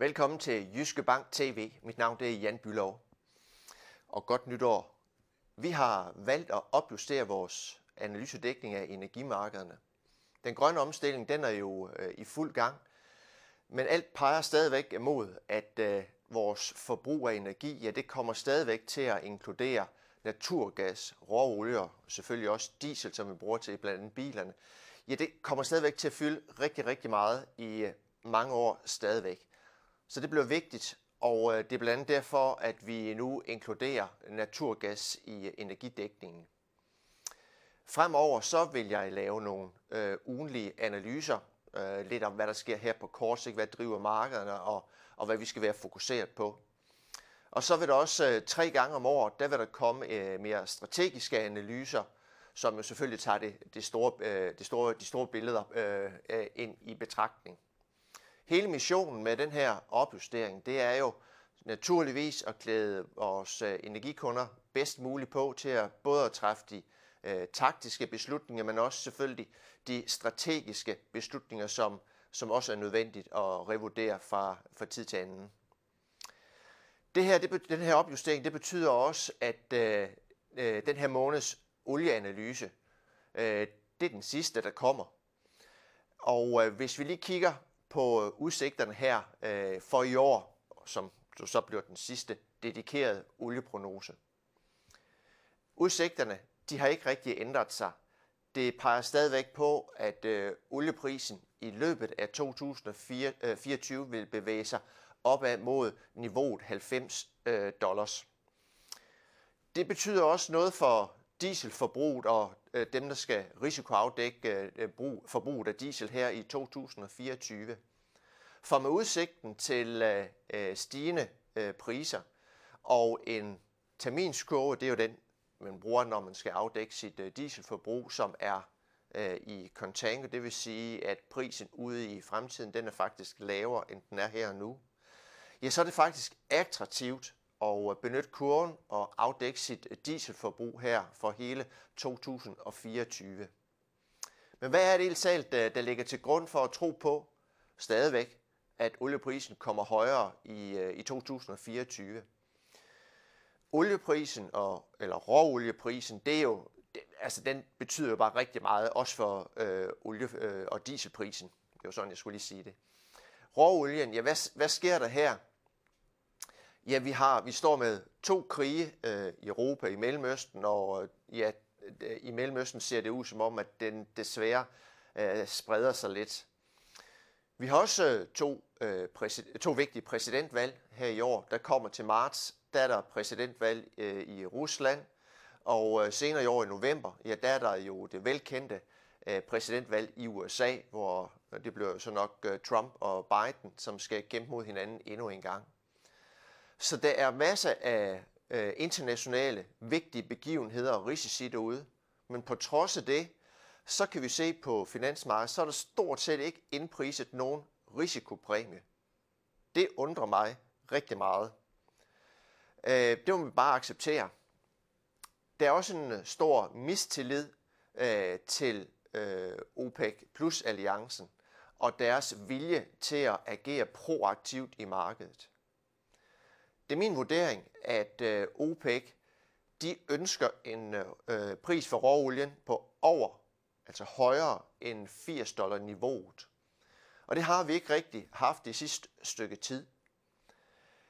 Velkommen til Jyske Bank TV. Mit navn det er Jan Bylov. Og godt nytår. Vi har valgt at opjustere vores analysedækning af energimarkederne. Den grønne omstilling den er jo øh, i fuld gang, men alt peger stadigvæk imod, at øh, vores forbrug af energi, ja, det kommer stadigvæk til at inkludere naturgas, råolie og selvfølgelig også diesel, som vi bruger til blandt andet bilerne. Ja, det kommer stadigvæk til at fylde rigtig, rigtig meget i øh, mange år stadigvæk. Så det bliver vigtigt, og øh, det er blandt andet derfor, at vi nu inkluderer naturgas i øh, energidækningen. Fremover så vil jeg lave nogle øh, ugenlige analyser, øh, lidt om hvad der sker her på kort sigt, hvad driver markederne og, og hvad vi skal være fokuseret på. Og så vil der også øh, tre gange om året, der vil der komme øh, mere strategiske analyser, som jo selvfølgelig tager det, det store, øh, det store, de store billeder øh ind i betragtning. Hele missionen med den her opjustering, det er jo naturligvis at klæde vores øh, energikunder bedst muligt på til at både at træffe de øh, taktiske beslutninger, men også selvfølgelig de strategiske beslutninger, som, som også er nødvendigt at revurdere fra, fra tid til anden. Det her, det, den her opjustering, det betyder også, at øh, øh, den her måneds olieanalyse, øh, det er den sidste, der kommer. Og øh, hvis vi lige kigger på øh, udsigterne her øh, for i år, som så bliver den sidste dedikerede olieprognose. Udsigterne de har ikke rigtig ændret sig. Det peger stadigvæk på, at øh, olieprisen i løbet af 2024 øh, vil bevæge sig opad mod niveauet 90 øh, dollars. Det betyder også noget for dieselforbruget og Øh, dem, der skal risikoafdække øh, forbruget af diesel her i 2024. For med udsigten til øh, stigende priser og en terminskurve, det er jo den, man bruger, når man skal afdække sit dieselforbrug, som er i contango. Det vil sige, at prisen ude i fremtiden, den er faktisk lavere, end den er her og nu. Ja, så er det faktisk attraktivt og benytte kurven og afdække sit dieselforbrug her for hele 2024. Men hvad er det helt der, der ligger til grund for at tro på stadigvæk, at olieprisen kommer højere i, øh, i 2024? Olieprisen, og, eller råolieprisen, det er jo, det, altså den betyder jo bare rigtig meget, også for øh, olie- øh, og dieselprisen. Det er sådan, jeg skulle lige sige det. Råolien, ja, hvad, hvad sker der her? Ja, vi, har, vi står med to krige øh, i Europa, i Mellemøsten, og øh, ja, i Mellemøsten ser det ud som om, at den desværre øh, spreder sig lidt. Vi har også øh, to, øh, to vigtige præsidentvalg her i år, der kommer til marts. Der er der præsidentvalg øh, i Rusland, og øh, senere i år i november, ja, der er der jo det velkendte øh, præsidentvalg i USA, hvor øh, det bliver så nok øh, Trump og Biden, som skal kæmpe mod hinanden endnu en gang. Så der er masser af øh, internationale vigtige begivenheder og risici derude, men på trods af det, så kan vi se på finansmarkedet, så er der stort set ikke indpriset nogen risikopræmie. Det undrer mig rigtig meget. Øh, det må vi bare acceptere. Der er også en øh, stor mistillid øh, til øh, OPEC plus alliancen og deres vilje til at agere proaktivt i markedet. Det er min vurdering, at øh, OPEC de ønsker en øh, pris for råolien på over, altså højere end 80 dollar niveauet. Og det har vi ikke rigtig haft det sidste stykke tid.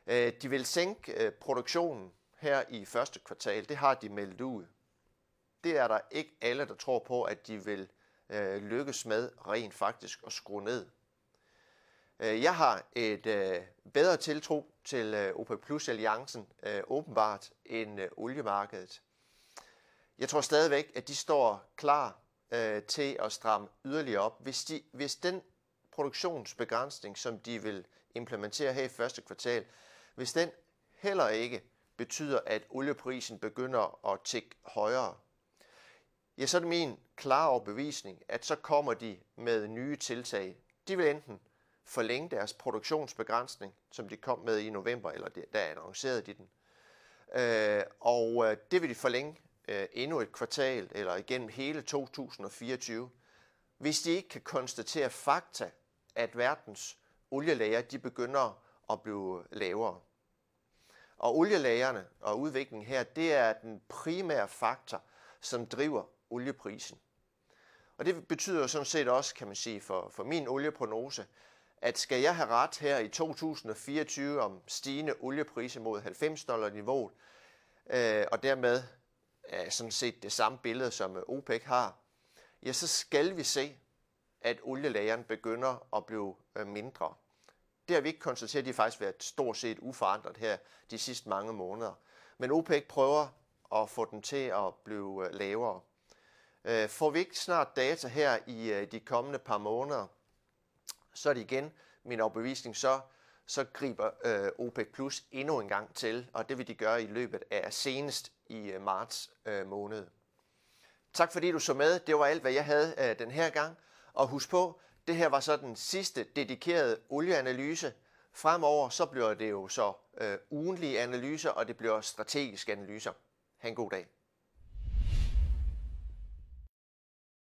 Øh, de vil sænke øh, produktionen her i første kvartal. Det har de meldt ud. Det er der ikke alle, der tror på, at de vil øh, lykkes med rent faktisk at skrue ned. Øh, jeg har et øh, bedre tiltro til øh, OPEC Plus alliancen øh, åbenbart end øh, oliemarkedet. Jeg tror stadigvæk, at de står klar øh, til at stramme yderligere op. Hvis, de, hvis den produktionsbegrænsning, som de vil implementere her i første kvartal, hvis den heller ikke betyder, at olieprisen begynder at tikke højere, ja, så er det min klare overbevisning, at så kommer de med nye tiltag. De vil enten forlænge deres produktionsbegrænsning, som de kom med i november, eller der annoncerede de den. Øh, og øh, det vil de forlænge øh, endnu et kvartal, eller igennem hele 2024, hvis de ikke kan konstatere fakta, at verdens olielager de begynder at blive lavere. Og olielagerne og udviklingen her, det er den primære faktor, som driver olieprisen. Og det betyder sådan set også, kan man sige, for, for min olieprognose, at skal jeg have ret her i 2024 om stigende oliepriser mod 90 dollar niveauet, øh, og dermed er sådan set det samme billede, som OPEC har, ja, så skal vi se, at olielageren begynder at blive øh, mindre. Det har vi ikke konstateret, de har faktisk været stort set uforandret her de sidste mange måneder. Men OPEC prøver at få den til at blive øh, lavere. Øh, får vi ikke snart data her i de kommende par måneder, så er det igen min overbevisning, så, så griber øh, OPEC Plus endnu en gang til, og det vil de gøre i løbet af senest i øh, marts øh, måned. Tak fordi du så med. Det var alt, hvad jeg havde øh, den her gang. Og husk på, det her var så den sidste dedikerede olieanalyse. Fremover så bliver det jo så øh, ugenlige analyser, og det bliver strategiske analyser. Ha' en god dag.